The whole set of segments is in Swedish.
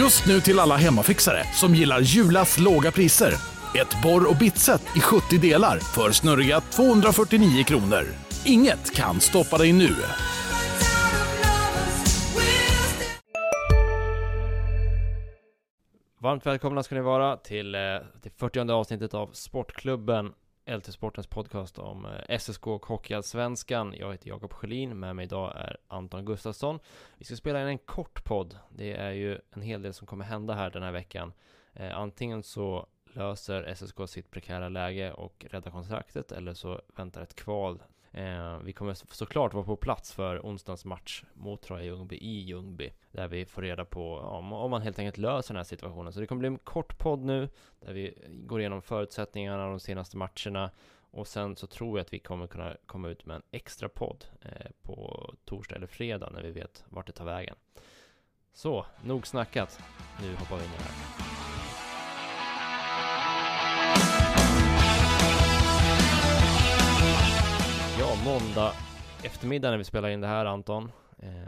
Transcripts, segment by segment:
Just nu till alla hemmafixare som gillar Julas låga priser. Ett borr och bitset i 70 delar för snurriga 249 kronor. Inget kan stoppa dig nu. Varmt välkomna ska ni vara till, det till 40 avsnittet av Sportklubben LT Sportens podcast om eh, SSK och Hockeyallsvenskan. Jag heter Jakob Sjölin, med mig idag är Anton Gustafsson. Vi ska spela in en kort podd. Det är ju en hel del som kommer hända här den här veckan. Eh, antingen så löser SSK sitt prekära läge och räddar kontraktet, eller så väntar ett kval Eh, vi kommer såklart vara på plats för onsdagens match mot Troja Ljungby i Ljungby, där vi får reda på om, om man helt enkelt löser den här situationen. Så det kommer bli en kort podd nu, där vi går igenom förutsättningarna de senaste matcherna, och sen så tror jag att vi kommer kunna komma ut med en extra podd eh, på torsdag eller fredag när vi vet vart det tar vägen. Så, nog snackat. Nu hoppar vi in i det här. Ja, måndag eftermiddag när vi spelar in det här Anton. Ehm,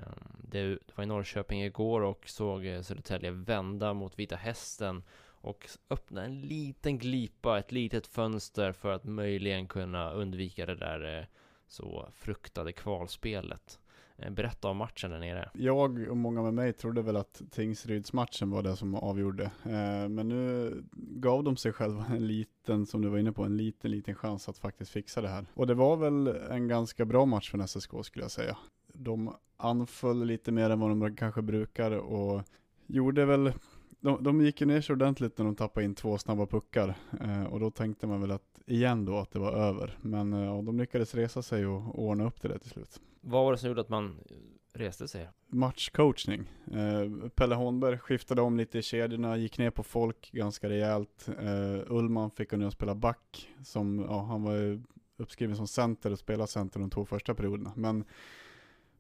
det var i Norrköping igår och såg eh, Södertälje vända mot Vita Hästen och öppna en liten glipa, ett litet fönster för att möjligen kunna undvika det där eh, så fruktade kvalspelet. Eh, berätta om matchen där nere. Jag och många med mig trodde väl att Tingsrydsmatchen var det som avgjorde. Eh, men nu gav de sig själva en liten, som du var inne på, en liten, liten chans att faktiskt fixa det här. Och det var väl en ganska bra match för SSK skulle jag säga. De anföll lite mer än vad de kanske brukar och gjorde väl de, de gick ju ner sig ordentligt när de tappade in två snabba puckar eh, och då tänkte man väl att igen då att det var över. Men eh, de lyckades resa sig och, och ordna upp det där till slut. Vad var det som gjorde att man eh, reste sig? Matchcoachning. Eh, Pelle Holmberg skiftade om lite i kedjorna, gick ner på folk ganska rejält. Eh, Ullman fick honom att spela back, som, ja, han var uppskriven som center och spelade center de två första perioderna. Men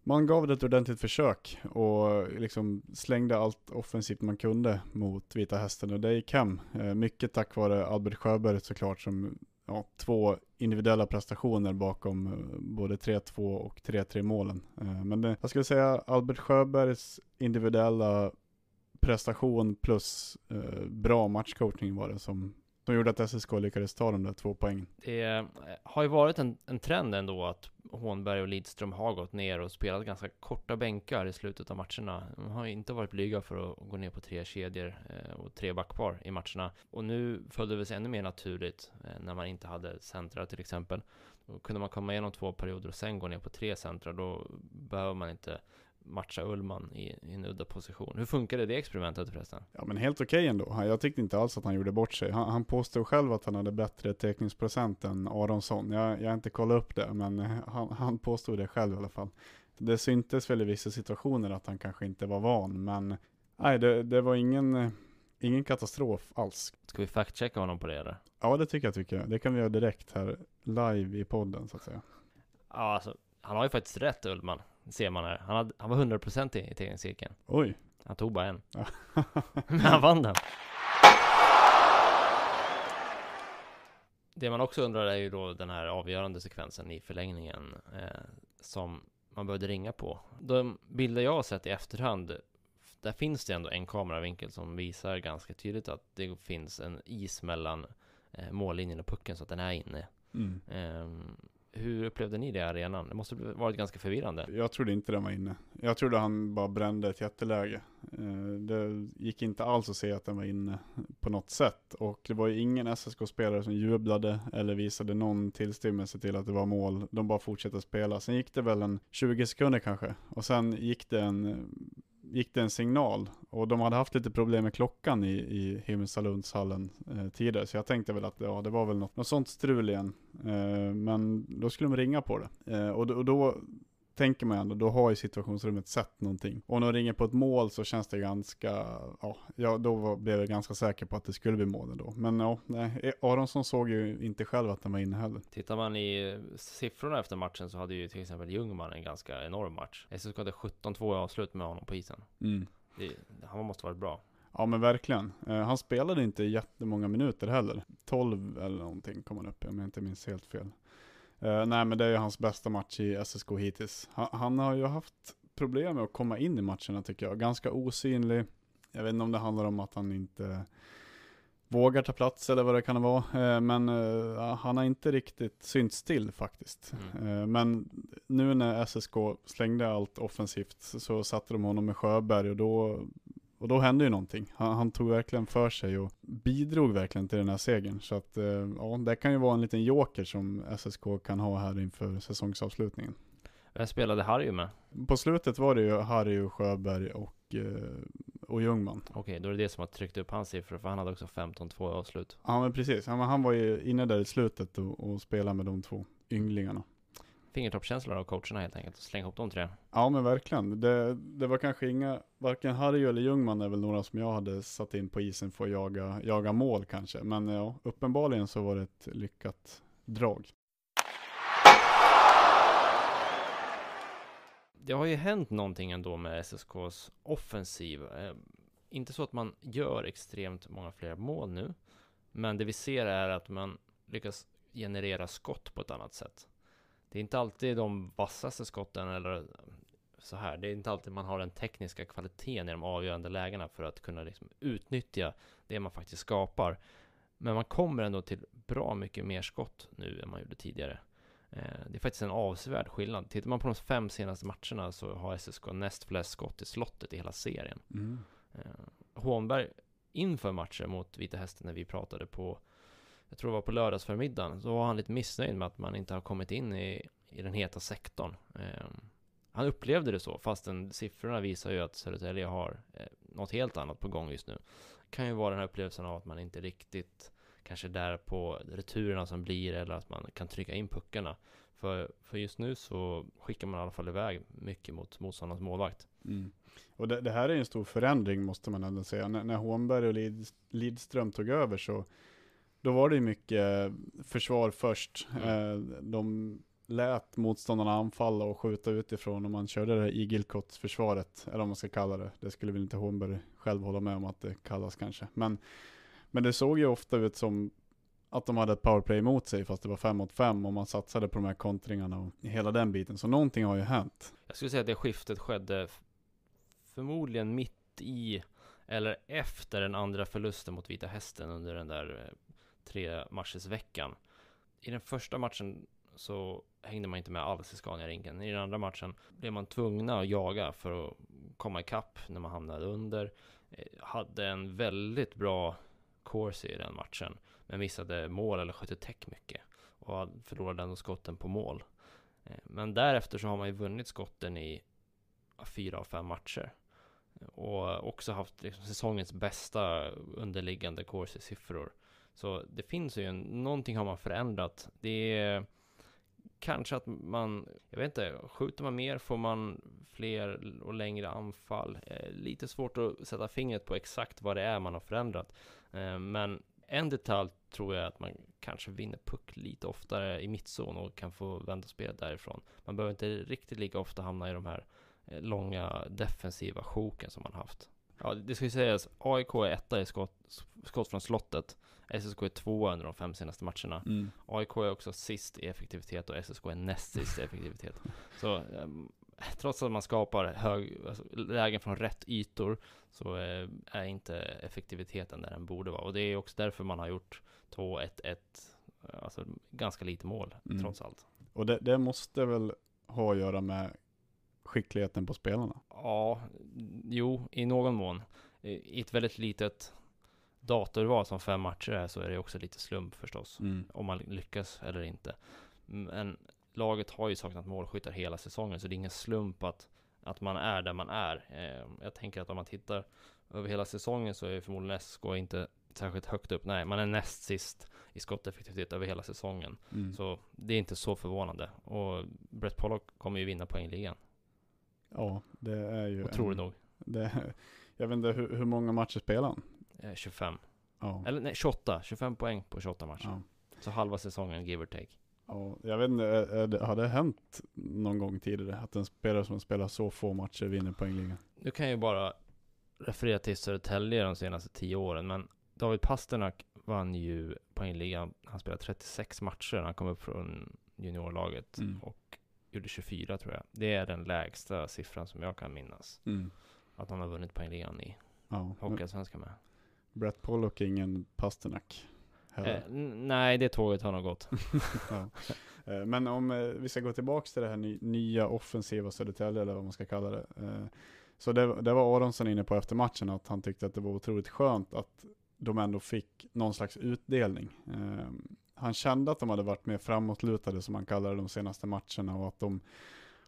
man gav det ett ordentligt försök och liksom slängde allt offensivt man kunde mot Vita Hästen och det gick hem. Eh, mycket tack vare Albert Sjöberg såklart som ja, två individuella prestationer bakom eh, både 3-2 och 3-3 målen. Eh, men det, jag skulle säga Albert Sjöbergs individuella prestation plus eh, bra matchcoaching var det som, som gjorde att SSK lyckades ta de där två poängen. Det eh, har ju varit en, en trend ändå att Hånberg och Lidström har gått ner och spelat ganska korta bänkar i slutet av matcherna. De har inte varit blyga för att gå ner på tre kedjor eh, och tre backpar i matcherna. Och nu följde det väl sig ännu mer naturligt eh, när man inte hade centra till exempel. Då kunde man komma igenom två perioder och sen gå ner på tre centra. Då behöver man inte matcha Ullman i, i en udda position. Hur funkade det experimentet förresten? Ja men helt okej okay ändå. Jag tyckte inte alls att han gjorde bort sig. Han, han påstod själv att han hade bättre teckningsprocent än Aronsson. Jag, jag har inte kollat upp det, men han, han påstod det själv i alla fall. Det syntes väl i vissa situationer att han kanske inte var van, men nej, det, det var ingen, ingen katastrof alls. Ska vi fact-checka honom på det eller? Ja, det tycker jag, tycker jag. Det kan vi göra direkt här, live i podden så att säga. Ja, alltså, han har ju faktiskt rätt Ullman ser man här. Han, hade, han var 100% i, i teckningscirkeln. Oj. Han tog bara en. Men han vann den. Det man också undrar är ju då den här avgörande sekvensen i förlängningen eh, som man behövde ringa på. De bilder jag har sett i efterhand, där finns det ändå en kameravinkel som visar ganska tydligt att det finns en is mellan eh, mållinjen och pucken så att den är inne. Mm. Eh, hur upplevde ni det i arenan? Det måste varit ganska förvirrande. Jag trodde inte den var inne. Jag trodde han bara brände ett jätteläge. Eh, det gick inte alls att se att den var inne på något sätt. Och det var ju ingen SSK-spelare som jublade eller visade någon tillstymmelse till att det var mål. De bara fortsatte spela. Sen gick det väl en 20 sekunder kanske. Och sen gick det en gick det en signal och de hade haft lite problem med klockan i, i Himmelstalundshallen eh, tidigare. Så jag tänkte väl att ja, det var väl något, något sånt strul igen. Eh, men då skulle de ringa på det. Eh, och, och då tänker man ändå, då har ju situationsrummet sett någonting. Och när de ringer på ett mål så känns det ganska, ja, då blev jag ganska säker på att det skulle bli mål ändå. Men ja, nej, Aronsson såg ju inte själv att den var inne heller. Tittar man i siffrorna efter matchen så hade ju till exempel Ljungman en ganska enorm match. SSK hade 17-2 i avslut med honom på isen. Mm. Det, han måste varit bra. Ja men verkligen. Eh, han spelade inte jättemånga minuter heller. 12 eller någonting kom han upp om jag inte minns helt fel. Eh, nej men det är ju hans bästa match i SSK hittills. Han, han, har ju haft problem med att komma in i matcherna tycker jag. Ganska osynlig. Jag vet inte om det handlar om att han inte vågar ta plats eller vad det kan vara. Eh, men eh, han har inte riktigt synts till faktiskt. Mm. Eh, Men nu när SSK slängde allt offensivt så satte de honom med Sjöberg och då, och då hände ju någonting. Han, han tog verkligen för sig och bidrog verkligen till den här segern. Så att ja, det kan ju vara en liten joker som SSK kan ha här inför säsongsavslutningen. Vem spelade Harry med? På slutet var det ju Harry och Sjöberg och, och Ljungman. Okej, då är det det som har tryckt upp hans siffror, för han hade också 15-2 i avslut. Ja men precis, han, han var ju inne där i slutet och, och spelade med de två ynglingarna. Fingertoppskänsla av coacherna helt enkelt, slänga ihop de tre. Ja men verkligen. Det, det var kanske inga, varken Harry eller Ljungman är väl några som jag hade satt in på isen för att jaga, jaga mål kanske. Men ja, uppenbarligen så var det ett lyckat drag. Det har ju hänt någonting ändå med SSKs offensiv. Eh, inte så att man gör extremt många fler mål nu, men det vi ser är att man lyckas generera skott på ett annat sätt. Det är inte alltid de vassaste skotten eller eh, så här. Det är inte alltid man har den tekniska kvaliteten i de avgörande lägena för att kunna liksom utnyttja det man faktiskt skapar. Men man kommer ändå till bra mycket mer skott nu än man gjorde tidigare. Det är faktiskt en avsevärd skillnad. Tittar man på de fem senaste matcherna så har SSK näst flest skott i slottet i hela serien. Mm. Hånberg inför matchen mot Vita Hästen när vi pratade på jag tror det var på lördagsförmiddagen, så var han lite missnöjd med att man inte har kommit in i, i den heta sektorn. Eh, han upplevde det så, fastän siffrorna visar ju att Södertälje har eh, något helt annat på gång just nu. kan ju vara den här upplevelsen av att man inte riktigt kanske där på returerna som blir eller att man kan trycka in puckarna. För, för just nu så skickar man i alla fall iväg mycket mot motståndarnas målvakt. Mm. Och det, det, här är en stor förändring måste man ändå säga. N när Hånberg och Lid, Lidström tog över så då var det mycket försvar först. Mm. De lät motståndarna anfalla och skjuta utifrån och man körde det här igelkottsförsvaret, eller vad man ska kalla det. Det skulle väl inte Hånberg själv hålla med om att det kallas kanske. Men, men det såg ju ofta ut som att de hade ett powerplay emot sig fast det var fem mot fem och man satsade på de här kontringarna och hela den biten. Så någonting har ju hänt. Jag skulle säga att det skiftet skedde förmodligen mitt i eller efter den andra förlusten mot Vita Hästen under den där eh, tre matchers veckan. I den första matchen så hängde man inte med alls i Scania-rinken. I den andra matchen blev man tvungna att jaga för att komma ikapp när man hamnade under. Eh, hade en väldigt bra Corsi i den matchen, men missade mål eller skötte täck mycket och förlorade ändå skotten på mål. Eh, men därefter så har man ju vunnit skotten i fyra av fem matcher och också haft liksom säsongens bästa underliggande Corsi-siffror. Så det finns ju en, någonting har man förändrat. Det är kanske att man, jag vet inte, skjuter man mer får man fler och längre anfall. Eh, lite svårt att sätta fingret på exakt vad det är man har förändrat. Eh, men en detalj tror jag att man kanske vinner puck lite oftare i mittzon och kan få vända spelet därifrån. Man behöver inte riktigt lika ofta hamna i de här eh, långa defensiva sjoken som man haft. Ja, det ska ju sägas, AIK är etta i skott, skott från slottet. SSK är tvåa under de fem senaste matcherna. Mm. AIK är också sist i effektivitet och SSK är näst sist i effektivitet. Så um, trots att man skapar hög, alltså, lägen från rätt ytor så uh, är inte effektiviteten där den borde vara. Och det är också därför man har gjort 2-1-1, alltså ganska lite mål mm. trots allt. Och det, det måste väl ha att göra med skickligheten på spelarna? Ja, jo, i någon mån. I ett väldigt litet datorval som fem matcher är så är det också lite slump förstås. Mm. Om man lyckas eller inte. Men laget har ju saknat målskyttar hela säsongen så det är ingen slump att, att man är där man är. Eh, jag tänker att om man tittar över hela säsongen så är förmodligen SK inte särskilt högt upp. Nej, man är näst sist i skotteffektivitet över hela säsongen. Mm. Så det är inte så förvånande. Och Brett Pollock kommer ju vinna poängligan. Ja, det är ju... Otroligt nog. Det, jag vet inte, hur, hur många matcher spelar han? 25. Eh, ja. Eller nej, 28. 25 poäng på 28 matcher. Ja. Så halva säsongen, give or take. Ja, jag vet inte, har det hänt någon gång tidigare att en spelare som spelar så få matcher vinner poängligan? Nu kan ju bara referera till Södertälje de senaste 10 åren, men David Pasternak vann ju poängligan. Han spelade 36 matcher när han kom upp från juniorlaget mm. och gjorde 24 tror jag. Det är den lägsta siffran som jag kan minnas. Mm. Att han har vunnit poängligan i. Ja, Hockeyallsvenskan med. Brett Pollock är ingen Pasternak. Eh, nej, det tåget har nog gått. ja. Eh, Men om eh, vi ska gå tillbaka till det här ny, nya offensiva Södertälje eller vad man ska kalla det. Eh, Så det, det var Aronsson inne på efter matchen att han tyckte att det var otroligt skönt att de ändå fick någon slags utdelning. Han kände att de hade varit mer framåtlutade som han kallar det de senaste matcherna och att de,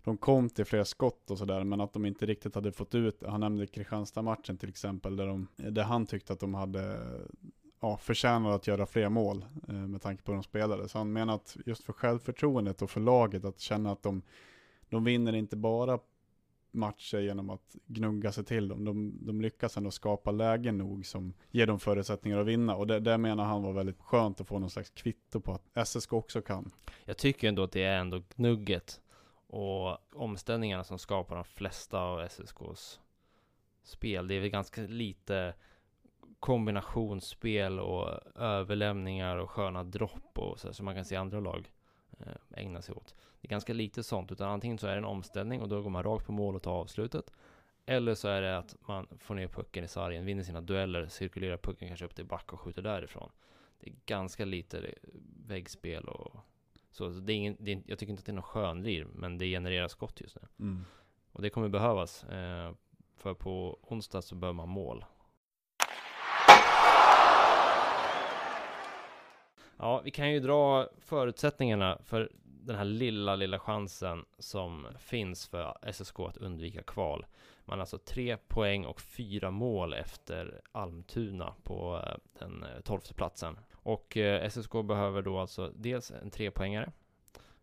de kom till fler skott och sådär men att de inte riktigt hade fått ut, han nämnde Kristianstad-matchen till exempel där, de, där han tyckte att de hade ja, förtjänar att göra fler mål eh, med tanke på hur de spelade. Så han menar att just för självförtroendet och för laget att känna att de, de vinner inte bara matcher genom att gnugga sig till dem. De, de lyckas ändå skapa lägen nog som ger dem förutsättningar att vinna. Och det, det menar han var väldigt skönt att få någon slags kvitto på att SSK också kan. Jag tycker ändå att det är ändå gnugget och omställningarna som skapar de flesta av SSKs spel. Det är väl ganska lite kombinationsspel och överlämningar och sköna dropp och så som man kan se i andra lag ägna sig åt. Det är ganska lite sånt, utan antingen så är det en omställning och då går man rakt på mål och tar avslutet. Eller så är det att man får ner pucken i sargen, vinner sina dueller, cirkulerar pucken kanske upp till back och skjuter därifrån. Det är ganska lite väggspel och så. Det är ingen, det är, jag tycker inte att det är någon skönlir, men det genererar skott just nu. Och det kommer behövas. Eh, för på onsdag så behöver man mål. Ja, vi kan ju dra förutsättningarna för den här lilla, lilla chansen som finns för SSK att undvika kval. Man har alltså tre poäng och fyra mål efter Almtuna på eh, den eh, tolfte platsen. Och eh, SSK behöver då alltså dels en trepoängare,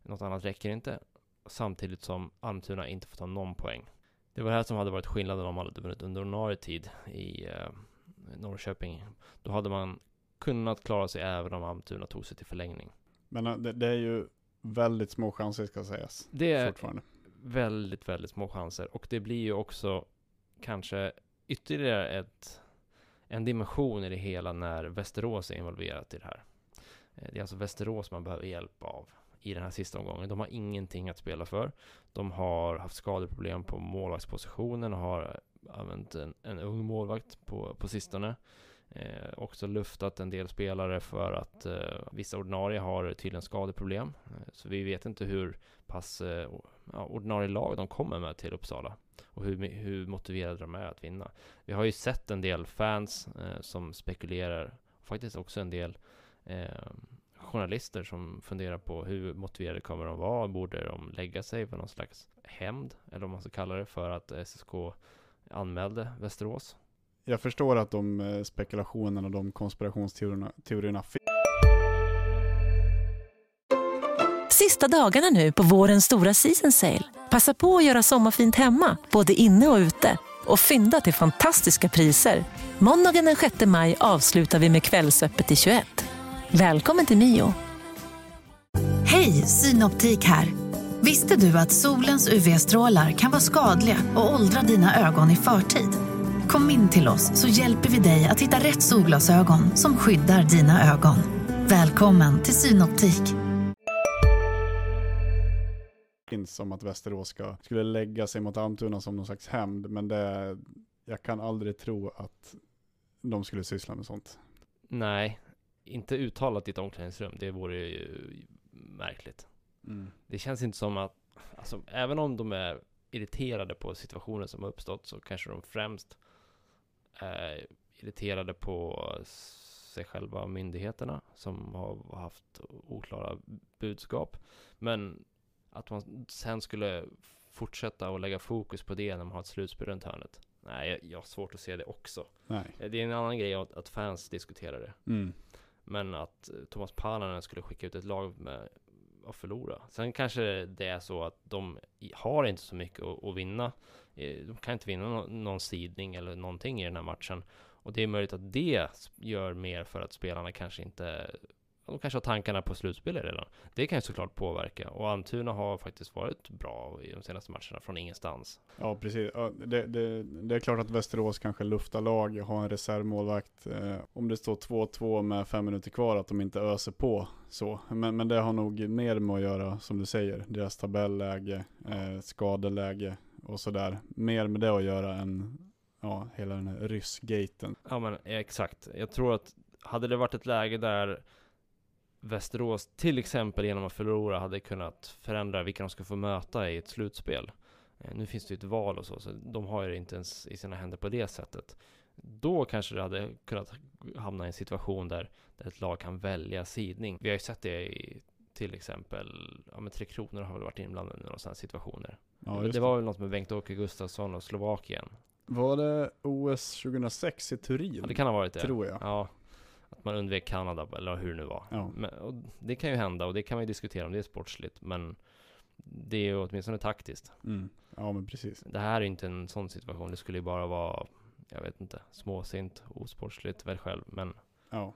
något annat räcker inte, samtidigt som Almtuna inte får ta någon poäng. Det var det här som hade varit skillnaden om man hade vunnit under ordinarie tid i Norrköping. Då hade man kunnat klara sig även om Almtuna tog sig till förlängning. Men det, det är ju väldigt små chanser ska sägas. Det är Fortfarande. väldigt, väldigt små chanser och det blir ju också kanske ytterligare ett, en dimension i det hela när Västerås är involverat i det här. Eh, Det är alltså Västerås man behöver hjälp av i den här sista omgången. De har ingenting att spela för. De har haft skadeproblem på målvaktspositionen och har använt en, en ung målvakt på, på sistone. Eh, också luftat en del spelare för att eh, vissa ordinarie har tydligen skadeproblem. Eh, så vi vet inte hur pass eh, ja, ordinarie lag de kommer med till Uppsala och hur, hur motiverade de är att vinna. Vi har ju sett en del fans eh, som spekulerar, faktiskt också en del eh, journalister som funderar på hur motiverade kommer de vara? Borde de lägga sig på någon slags hämnd, eller om man ska kalla det, för att SSK anmälde Västerås? Jag förstår att de eh, spekulationerna och de konspirationsteorierna teorierna. Sista dagarna nu på vårens stora season sale. Passa på att göra sommarfint hemma, både inne och ute. Och fynda till fantastiska priser. Måndagen den 6 maj avslutar vi med Kvällsöppet i 21. Välkommen till Mio. Hej, Synoptik här. Visste du att solens UV-strålar kan vara skadliga och åldra dina ögon i förtid? Kom in till oss så hjälper vi dig att hitta rätt solglasögon som skyddar dina ögon. Välkommen till Synoptik. finns som att Västerås ska, skulle lägga sig mot Almtuna som någon slags hämnd. Men det, jag kan aldrig tro att de skulle syssla med sånt. Nej, inte uttalat i ett omklädningsrum. Det vore ju märkligt. Det känns inte som att, alltså, även om de är irriterade på situationen som har uppstått så kanske de främst är irriterade på sig själva och myndigheterna som har haft oklara budskap. Men att man sen skulle fortsätta och lägga fokus på det när man har ett slutspel runt hörnet. Nej, jag, jag har svårt att se det också. Nej. Det är en annan grej att, att fans diskuterar det. Mm. Men att eh, Thomas Pananen skulle skicka ut ett lag med att förlora. Sen kanske det är så att de har inte så mycket att, att vinna. Eh, de kan inte vinna någon sidning eller någonting i den här matchen. Och det är möjligt att det gör mer för att spelarna kanske inte de kanske har tankarna på slutspelet redan. Det kan ju såklart påverka. Och Almtuna har faktiskt varit bra i de senaste matcherna från ingenstans. Ja, precis. Det, det, det är klart att Västerås kanske luftar lag, har en reservmålvakt. Eh, om det står 2-2 med fem minuter kvar, att de inte öser på så. Men, men det har nog mer med att göra, som du säger, deras tabelläge, eh, skadeläge och sådär. Mer med det att göra än ja, hela den här ryssgaten. Ja men exakt. Jag tror att hade det varit ett läge där Västerås till exempel genom att förlora hade kunnat förändra vilka de ska få möta i ett slutspel. Eh, nu finns det ju ett val och så, så de har ju det inte ens i sina händer på det sättet. Då kanske det hade kunnat hamna i en situation där, där ett lag kan välja sidning. Vi har ju sett det i till exempel, ja men Tre Kronor har väl varit inblandade i några sådana situationer. Ja, det just var väl något med Bengt-Åke Gustafsson och Slovakien. Var det OS 2006 i Turin? Ja, det kan ha varit det. Tror jag. Ja, att man undvek Kanada eller hur det nu var. Ja. Men, det kan ju hända och det kan man ju diskutera om det är sportsligt, men det är ju åtminstone taktiskt. Mm. Ja men precis. Det här är inte en sån situation, det skulle ju bara vara, jag vet inte, småsint, osportsligt, väl själv, men Ja.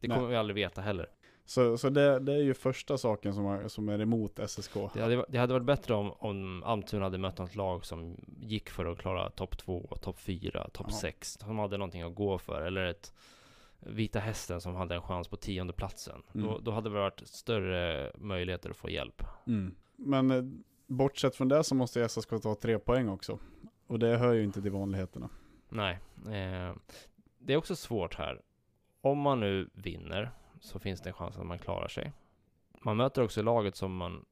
det Nej. kommer vi aldrig veta heller. Så, så det, det är ju första saken som, är- som är emot SSK. Det hade, det hade varit bättre om, om Almtuna hade mött något lag som gick för att klara topp två, topp fyra, topp Ja. sex. Som hade någonting att gå för. Eller ett Vita Hästen som hade en chans på tionde platsen. Mm. Då, då hade det varit större möjligheter att få hjälp. Mm. Men eh, bortsett från det så måste SSK ta tre poäng också. Och det hör ju inte till vanligheterna. Nej. Eh, det är också svårt här. Om man nu vinner så finns det en chans att man klarar sig. Man möter också laget som man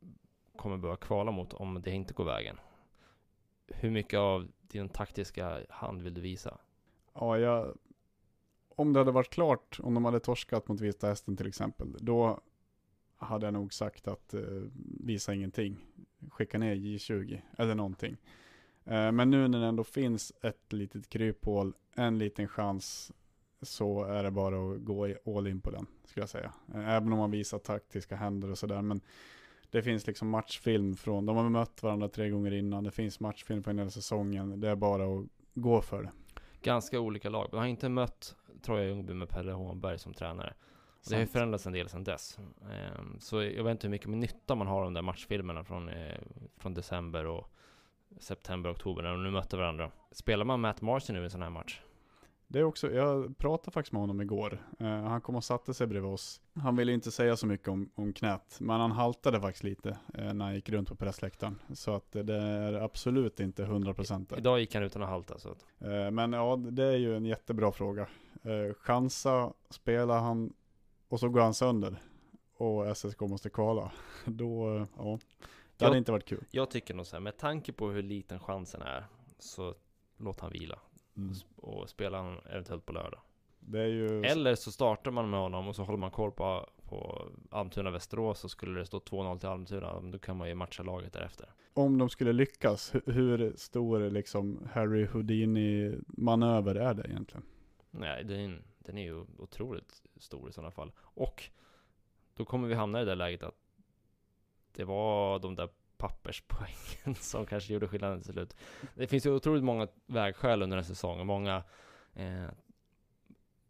kommer behöva kvala mot om det inte går vägen. Hur mycket av din taktiska hand vill du visa? Ja, jag, om det hade varit klart, om de hade torskat mot Vita Hästen till exempel, då hade jag nog sagt att eh, visa ingenting. Skicka ner J20 eller någonting. Eh, men nu när det ändå finns ett litet kryphål, en liten chans, så är det bara att gå all in på den, skulle jag säga. Eh, även om man visar taktiska händer och sådär, men det finns liksom matchfilm från, de har mött varandra tre gånger innan, det finns matchfilm från hela säsongen, det är bara att gå för det. ganska olika lag. De har inte mött Troja Ljungby med Pelle Hånberg som tränare. Det har ju förändrats en del sedan dess. Ehm, Så jag vet inte hur mycket nytta man har av de där matchfilmerna från, eh, från december och september, oktober när de nu mötte varandra. Spelar man Matt Marcy nu i en sån här match? Det är också, jag pratade faktiskt med honom igår. Eh, han kom och satte sig bredvid oss. Han ville inte säga så mycket om, om knät, men han haltade faktiskt lite eh, när han gick runt på pressläktaren. Så att det är absolut inte 100% där. Idag gick han utan att halta så att, Eh, men ja, det är ju en jättebra fråga. Eh, chansa, spelar han och så går han sönder och SSK måste kvala. Då, eh, ja, det hade Jag- inte varit kul. Jag tycker nog så här, med tanke på hur liten chansen är så låt han vila Mm. och spela han eventuellt på lördag. Ju... Eller så startar man med honom och så håller man koll på, på Almtuna-Västerås och skulle det stå 2-0 till Almtuna, då kan man ju matcha laget därefter. om de skulle lyckas, hu- hur stor liksom Harry Houdini-manöver är det egentligen? Nej, den, den är ju otroligt stor i sådana fall. Och då kommer vi hamna i det läget att det var de där papperspoängen som kanske gjorde skillnaden till slut. Det finns ju otroligt många vägskäl under den säsong. säsongen. Många eh,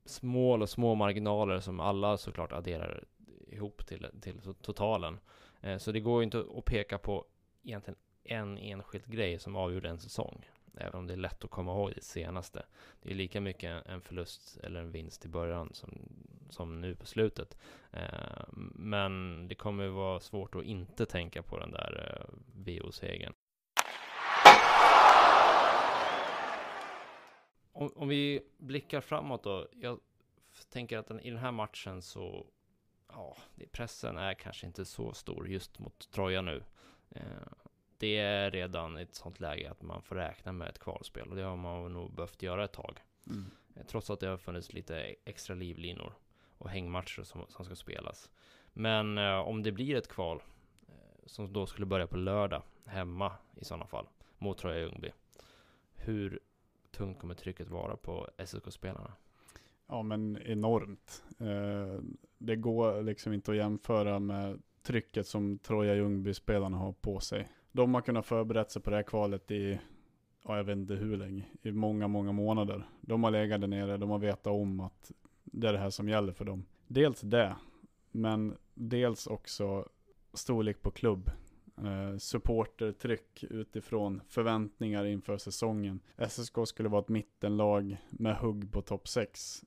små och små marginaler som alla såklart adderar ihop till, till totalen. Eh, så det går ju inte att peka på egentligen en enskild grej som avgjorde en säsong. Även om det är lätt att komma ihåg det senaste. Det är lika mycket en förlust eller en vinst i början som, som nu på slutet. Eh, men det kommer vara svårt att inte tänka på den där eh, VO-segern. Om, om vi blickar framåt då. Jag tänker att den, i den här matchen så ja, pressen är kanske inte så stor just mot Troja nu. Eh, det är redan ett sånt läge att man får räkna med ett kvalspel och det har man nog behövt göra ett tag. Eh, Trots att det har funnits lite extra livlinor och hängmatcher som, som ska spelas. Men eh, om det blir ett kval eh, som då skulle börja på lördag hemma i sådana fall mot Troja Ljungby. Hur tungt kommer trycket vara på SSK-spelarna? Ja men enormt. Eh, det går liksom inte att jämföra med trycket som Troja Ljungby-spelarna har på sig. De har kunnat förberett sig på det här kvalet i, ja jag vet inte hur länge, i många, många månader. De har legat där nere, de har vetat om att det är det här som gäller för dem. Dels det, men dels också storlek på klubb. Eh, supportertryck utifrån förväntningar inför säsongen. SSK skulle vara ett mittenlag med hugg på topp 6.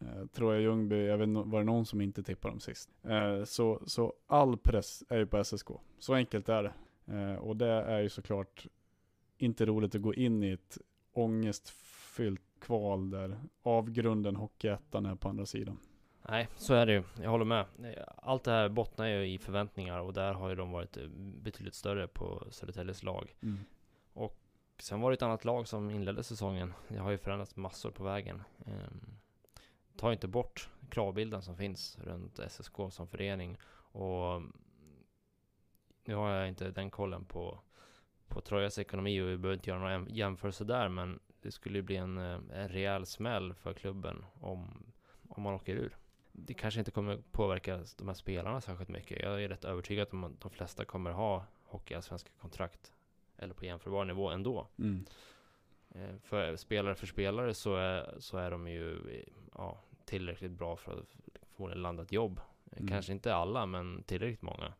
Eh, jag Ljungby, jag vet inte, var det någon som inte tippade dem sist? Eh, så, så all press är ju på SSK. Så enkelt är det. Eh, och det är ju såklart inte roligt att gå in i ett ångestfyllt kval där avgrunden Hockeyettan är på andra sidan. Nej, så är det ju. Jag håller med. Allt det här bottnar ju i förväntningar och där har ju de varit betydligt större på Södertäljes lag. Mm. Och sen var det ett annat lag som inledde säsongen. Det har ju förändrats massor på vägen. Um, ta inte bort kravbilden som finns runt SSK som förening. Och nu har jag inte den kollen på, på Trojas ekonomi och vi behöver inte göra några jämförelser där, men det skulle ju bli en, eh, en rejäl smäll för klubben om, om man åker ur. Det kanske inte kommer påverka de här spelarna särskilt mycket. Jag är rätt övertygad om att de flesta kommer ha hockeyallsvenska kontrakt eller på jämförbar nivå ändå. Mm. Eh, för spelare för spelare så är, så är de ju ja, tillräckligt bra för att få ett landat jobb. Mm. Kanske inte alla, men tillräckligt många.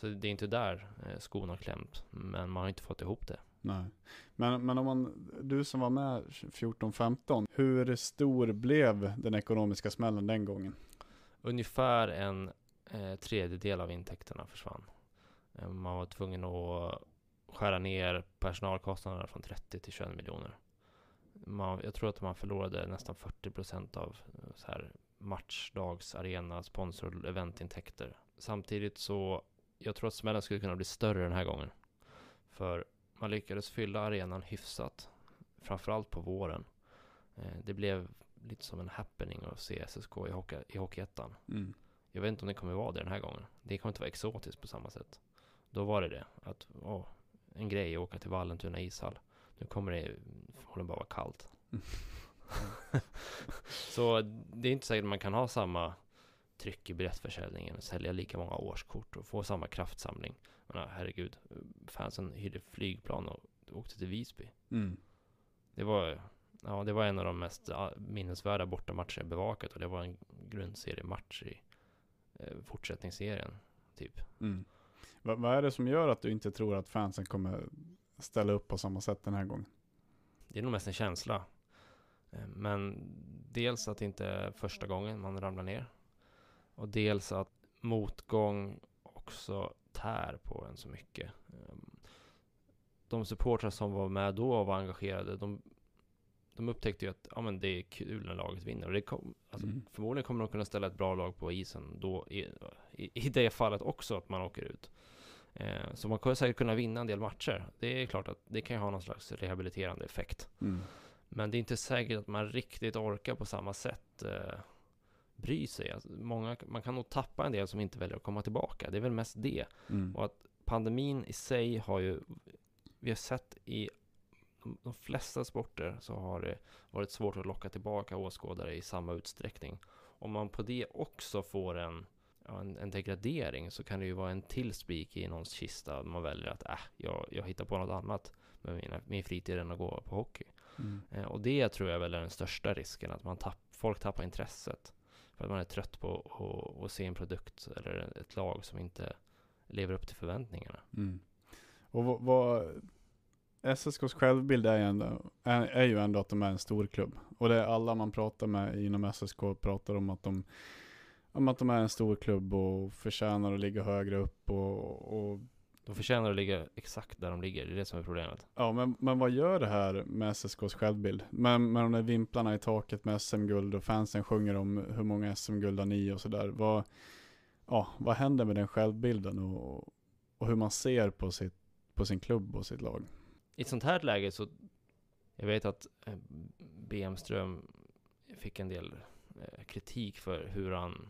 Så det är inte där eh, skon har klämt, men man har inte fått ihop det. Nej. Men, men om man, du som var med 14-15, hur stor blev den ekonomiska smällen den gången? Ungefär en eh, tredjedel av intäkterna försvann. Eh, man var tvungen att skära ner personalkostnaderna från 30 till 21 miljoner. Man, jag tror att man förlorade nästan 40 procent av eh, så här matchdags, arena, sponsor, eventintäkter. Samtidigt så, jag tror att smällen skulle kunna bli större den här gången. För man lyckades fylla arenan hyfsat, framförallt på våren. Eh, det blev lite som en happening att se SSK i, hockey, i Hockeyettan. Mm. Jag vet inte om det kommer vara det den här gången. Det kommer inte vara exotiskt på samma sätt. Då var det det, att åh, en grej att åka till Vallentuna ishall. Nu kommer det förmodligen bara vara kallt. Mm. så det är inte säkert att man kan ha samma tryck i biljettförsäljningen, sälja lika många årskort och få samma kraftsamling. Men herregud, fansen hyrde flygplan och åkte till Visby. Mm. Det var Ja, det var en av de mest minnesvärda bortamatcher jag bevakat och det var en grundseriematch i eh, fortsättningsserien, typ. Mm. Vad, vad är det som gör att du inte tror att fansen kommer ställa upp på samma sätt den här gången? Det är nog mest en känsla. Eh, men dels att det inte är första gången man ramlar ner. Och dels att motgång också tär på en så mycket. Ehm, de supportrar som var med då och var engagerade, de, de upptäckte ju att ja, men det är kul när laget vinner. Och det kom, alltså, mm. Förmodligen kommer de kunna ställa ett bra lag på isen då, i, i, i det fallet också, att man åker ut. Eh, så man kommer säkert kunna vinna en del matcher. Det är klart att det kan ju ha någon slags rehabiliterande effekt. Mm. Men det är inte säkert att man riktigt orkar på samma sätt eh, bry sig. Alltså, många, man kan nog tappa en del som inte väljer att komma tillbaka. Det är väl mest det. Mm. Och att pandemin i sig har ju, vi har sett i de, flesta sporter så har det varit svårt att locka tillbaka åskådare i samma utsträckning. Om man på det också får en, en, en, degradering så kan det ju vara en till spik i någons kista. Man väljer att äh, jag, jag hittar på något annat med mina, min fritid än att gå på hockey. Mm. Eh, och det tror jag väl är den största risken, att man tapp, folk tappar intresset. För att man är trött på att se en produkt eller ett lag som inte lever upp till förväntningarna. Mm. Och vad, vad SSKs självbild är ju, ändå, är, är ju ändå att de är en stor klubb. Och det är alla man pratar med inom SSK pratar om att de, om att de är en stor klubb och förtjänar att ligga högre upp och, och de förtjänar att ligga exakt där de ligger, det är det som är problemet. Ja, men, men vad gör det här med SSKs självbild? Med, med de där vimplarna i taket med SM-guld och fansen sjunger om hur många SM-guld har ni och sådär. Vad, ja, vad händer med den självbilden och, och hur man ser på, sitt, på sin klubb och sitt lag? I ett sånt här läge så, jag vet att eh, Bemström fick en del eh, kritik för hur han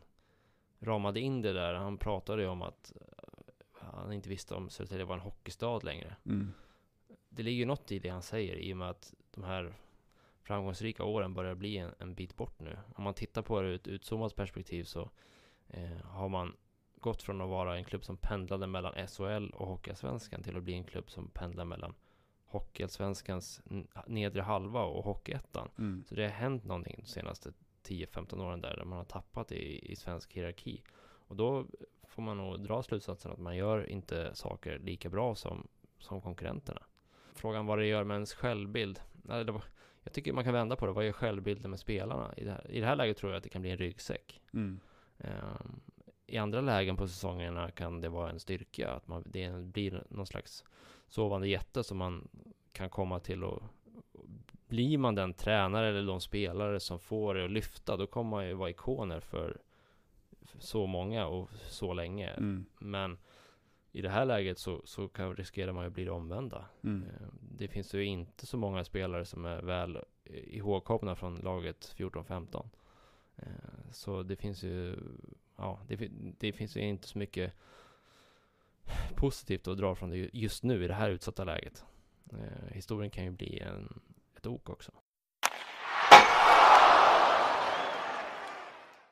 ramade in det där. Han pratade ju om att han inte visste om Södertälje var en hockeystad längre. Mm. Det ligger något i det han säger i och med att de här framgångsrika åren börjar bli en, en bit bort nu. Om man tittar på det ur ett utzoomat perspektiv så eh, har man gått från att vara en klubb som pendlade mellan SHL och Hockeyallsvenskan till att bli en klubb som pendlar mellan Hockeyallsvenskans nedre halva och Hockeyettan. Mm. Så det har hänt någonting de senaste 10-15 åren där, där man har tappat i, i svensk hierarki. Och då får man nog dra slutsatsen att man gör inte saker lika bra som, som konkurrenterna. Frågan vad det gör med ens självbild. Jag tycker man kan vända på det. Vad gör självbilden med spelarna? I det här, i det här läget tror jag att det kan bli en ryggsäck. Mm. Um, I andra lägen på säsongerna kan det vara en styrka. Att man, det blir någon slags sovande jätte som man kan komma till och blir man den tränare eller de spelare som får det att lyfta, då kommer man ju vara ikoner för, för så många och så länge. Mm. Men i det här läget så, så kan, riskerar man ju bli det omvända. Mm. Eh, Det finns ju inte så många spelare som är väl ihågkomna från laget 14-15. Eh, Så det finns ju, ja, det, det finns ju inte så mycket positivt att dra från det ju- just nu i det här utsatta läget. Eh, Historien kan ju bli en, ett ok också.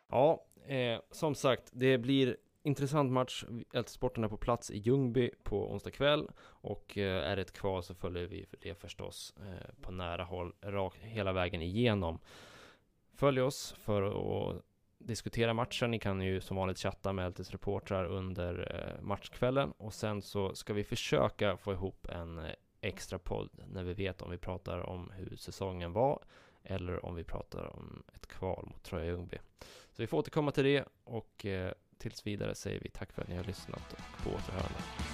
Ja, eh, som sagt, det blir intressant match. LT-sporten är på plats i Ljungby på onsdag kväll och eh, är det ett kval så följer vi det förstås eh, på nära håll rakt hela vägen igenom. Följ oss för att diskutera matchen. Ni kan ju som vanligt chatta med LTs reportrar under eh, matchkvällen och sen så ska vi försöka få ihop en eh, extra podd när vi vet om vi pratar om hur säsongen var eller om vi pratar om ett kval mot Troja Ljungby. Så vi får återkomma till det och eh, tills vidare säger vi tack för att ni har lyssnat och på återhörande.